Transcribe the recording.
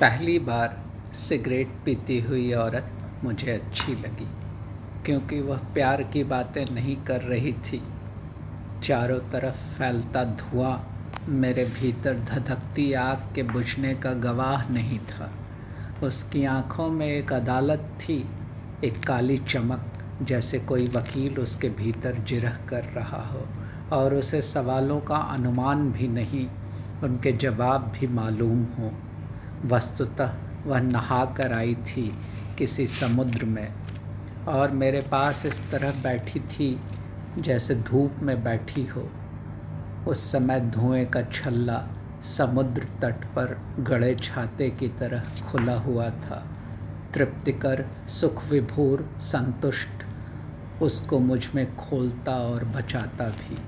पहली बार सिगरेट पीती हुई औरत मुझे अच्छी लगी, क्योंकि वह प्यार की बातें नहीं कर रही थी। चारों तरफ़ फैलता धुआँ, मेरे भीतर धधकती आग के बुझने का गवाह नहीं था। उसकी आँखों में एक अदालत थी, एक काली चमक जैसे कोई वकील उसके भीतर जिरह कर रहा हो, और उसे सवालों का अनुमान भी नहीं, उनके जवाब भी मालूम हों। वस्तुतः वह नहा कर आई थी किसी समुद्र में और मेरे पास इस तरह बैठी थी जैसे धूप में बैठी हो। उस समय धुएँ का छल्ला समुद्र तट पर गड़े छाते की तरह खुला हुआ था। तृप्तिकर सुख विभोर संतुष्ट, उसको मुझमें खोलता और बचाता भी।